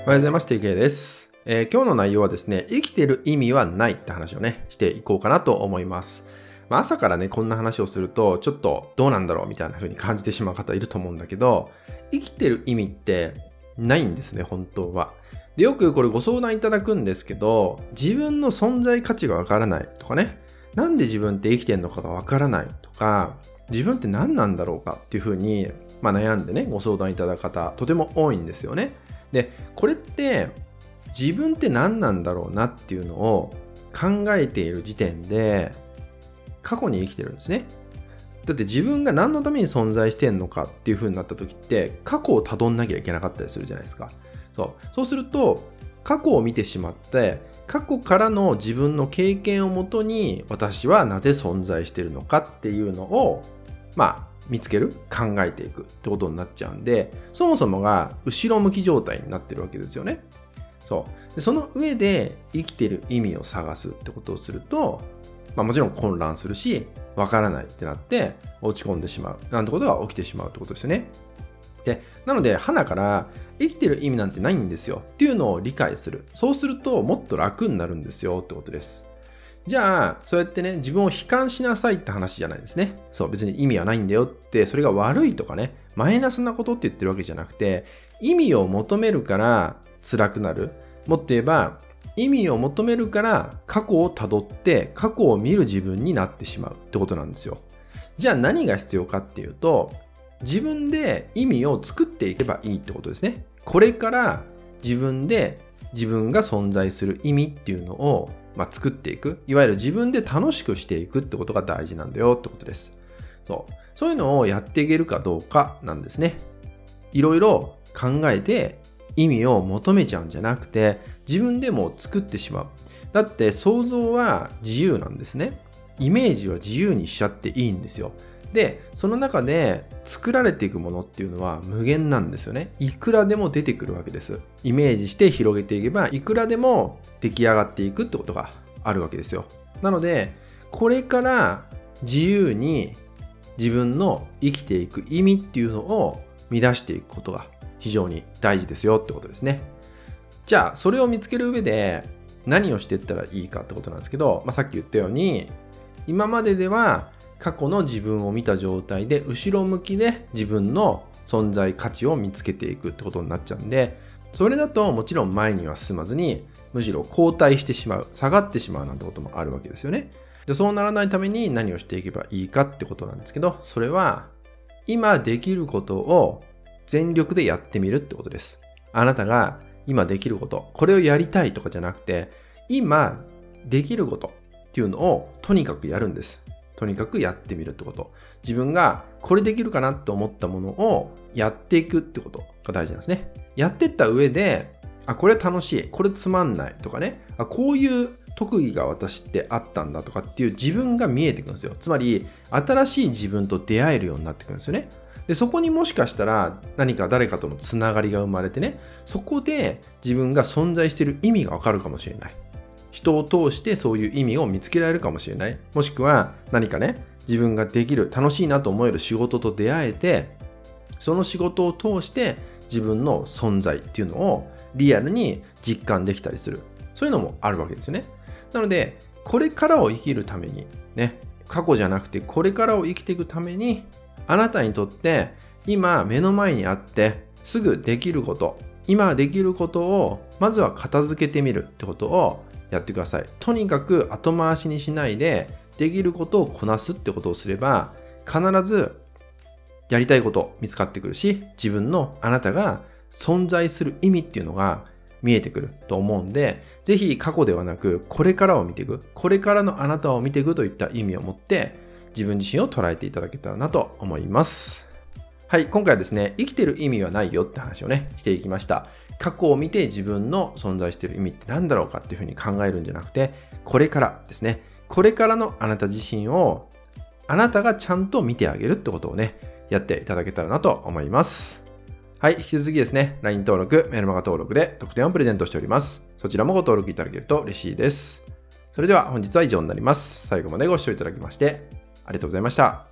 おはようございます。TK です、えー、今日の内容はですね、生きてる意味はないって話をね、していこうかなと思います。まあ、朝からね、こんな話をすると、ちょっとどうなんだろうみたいな風に感じてしまう方いると思うんだけど、生きてる意味ってないんですね、本当は。で、よくこれご相談いただくんですけど、自分の存在価値がわからないとかね、なんで自分って生きてんのかがわからないとか、自分って何なんだろうかっていう風に、まあ、悩んでね、ご相談いただく方、とても多いんですよね。で、これって自分って何なんだろうなっていうのを考えている時点で過去に生きてるんですね。だって自分が何のために存在してんのかっていう風になった時って過去をたどんなきゃいけなかったりするじゃないですか。そうそうすると過去を見てしまって過去からの自分の経験をもとに私はなぜ存在してるのかっていうのをまあ見つける考えていくってことになっちゃうんでそもそもが後ろ向き状態になってるわけですよね。そう。でその上で生きてる意味を探すってことをすると、まあ、もちろん混乱するしわからないってなって落ち込んでしまうなんてことが起きてしまうってことですよね。でなので花から生きてる意味なんてないんですよっていうのを理解する。そうするともっと楽になるんですよってことです。じゃあ、そうやってね、自分を悲観しなさいって話じゃないですね。そう、別に意味はないんだよって、それが悪いとかね、マイナスなことって言ってるわけじゃなくて、意味を求めるから辛くなる。もっと言えば、意味を求めるから過去をたどって過去を見る自分になってしまうってことなんですよ。じゃあ何が必要かっていうと、自分で意味を作っていけばいいってことですね。これから自分で自分が存在する意味っていうのをまあ、作っていく。いわゆる自分で楽しくしていくってことが大事なんだよってことです。そう。そういうのをやっていけるかどうかなんですね。いろいろ考えて意味を求めちゃうんじゃなくて、自分でも作ってしまう。だって想像は自由なんですね。イメージは自由にしちゃっていいんですよ。で、その中で作られていくものっていうのは無限なんですよね。いくらでも出てくるわけです。イメージして広げていけば、いくらでも出来上がっていくってことがあるわけですよ。なので、これから自由に自分の生きていく意味っていうのを乱していくことが非常に大事ですよってことですね。じゃあ、それを見つける上で何をしていったらいいかってことなんですけど、まあ、さっき言ったように、今まででは過去の自分を見た状態で後ろ向きで自分の存在価値を見つけていくってことになっちゃうんでそれだともちろん前には進まずにむしろ後退してしまう下がってしまうなんてこともあるわけですよね。でそうならないために何をしていけばいいかってことなんですけどそれは今できることを全力でやってみるってことです。あなたが今できることこれをやりたいとかじゃなくて今できることっていうのをとにかくやるんです。とにかくやってみるってこと。自分がこれできるかなと思ったものをやっていくってことが大事なんですね。やってった上で、あ、これ楽しい、これつまんないとかね、あ、こういう特技が私ってあったんだとかっていう自分が見えてくるんですよ。つまり、新しい自分と出会えるようになってくるんですよね。で、そこにもしかしたら何か誰かとのつながりが生まれてね、そこで自分が存在してる意味がわかるかもしれない。人を通してそういう意味を見つけられるかもしれない。もしくは何かね、自分ができる、楽しいなと思える仕事と出会えて、その仕事を通して自分の存在っていうのをリアルに実感できたりする。そういうのもあるわけですね。なので、これからを生きるために、ね、過去じゃなくてこれからを生きていくために、あなたにとって今目の前にあってすぐできること、今できることをまずは片付けてみるってことをやってください。とにかく後回しにしないで、できることをこなすってことをすれば、必ずやりたいこと見つかってくるし、自分のあなたが存在する意味っていうのが見えてくると思うんで、ぜひ過去ではなく、これからを見ていく、これからのあなたを見ていくといった意味を持って、自分自身を捉えていただけたらなと思います。はい、今回はですね、生きてる意味はないよって話をね、していきました。過去を見て自分の存在している意味って何だろうかっていうふうに考えるんじゃなくて、これからですね、これからのあなた自身を、あなたがちゃんと見てあげるってことをね、やっていただけたらなと思います。はい、引き続きですね、LINE 登録、メルマガ登録で特典をプレゼントしております。そちらもご登録いただけると嬉しいです。それでは本日は以上になります。最後までご視聴いただきまして、ありがとうございました。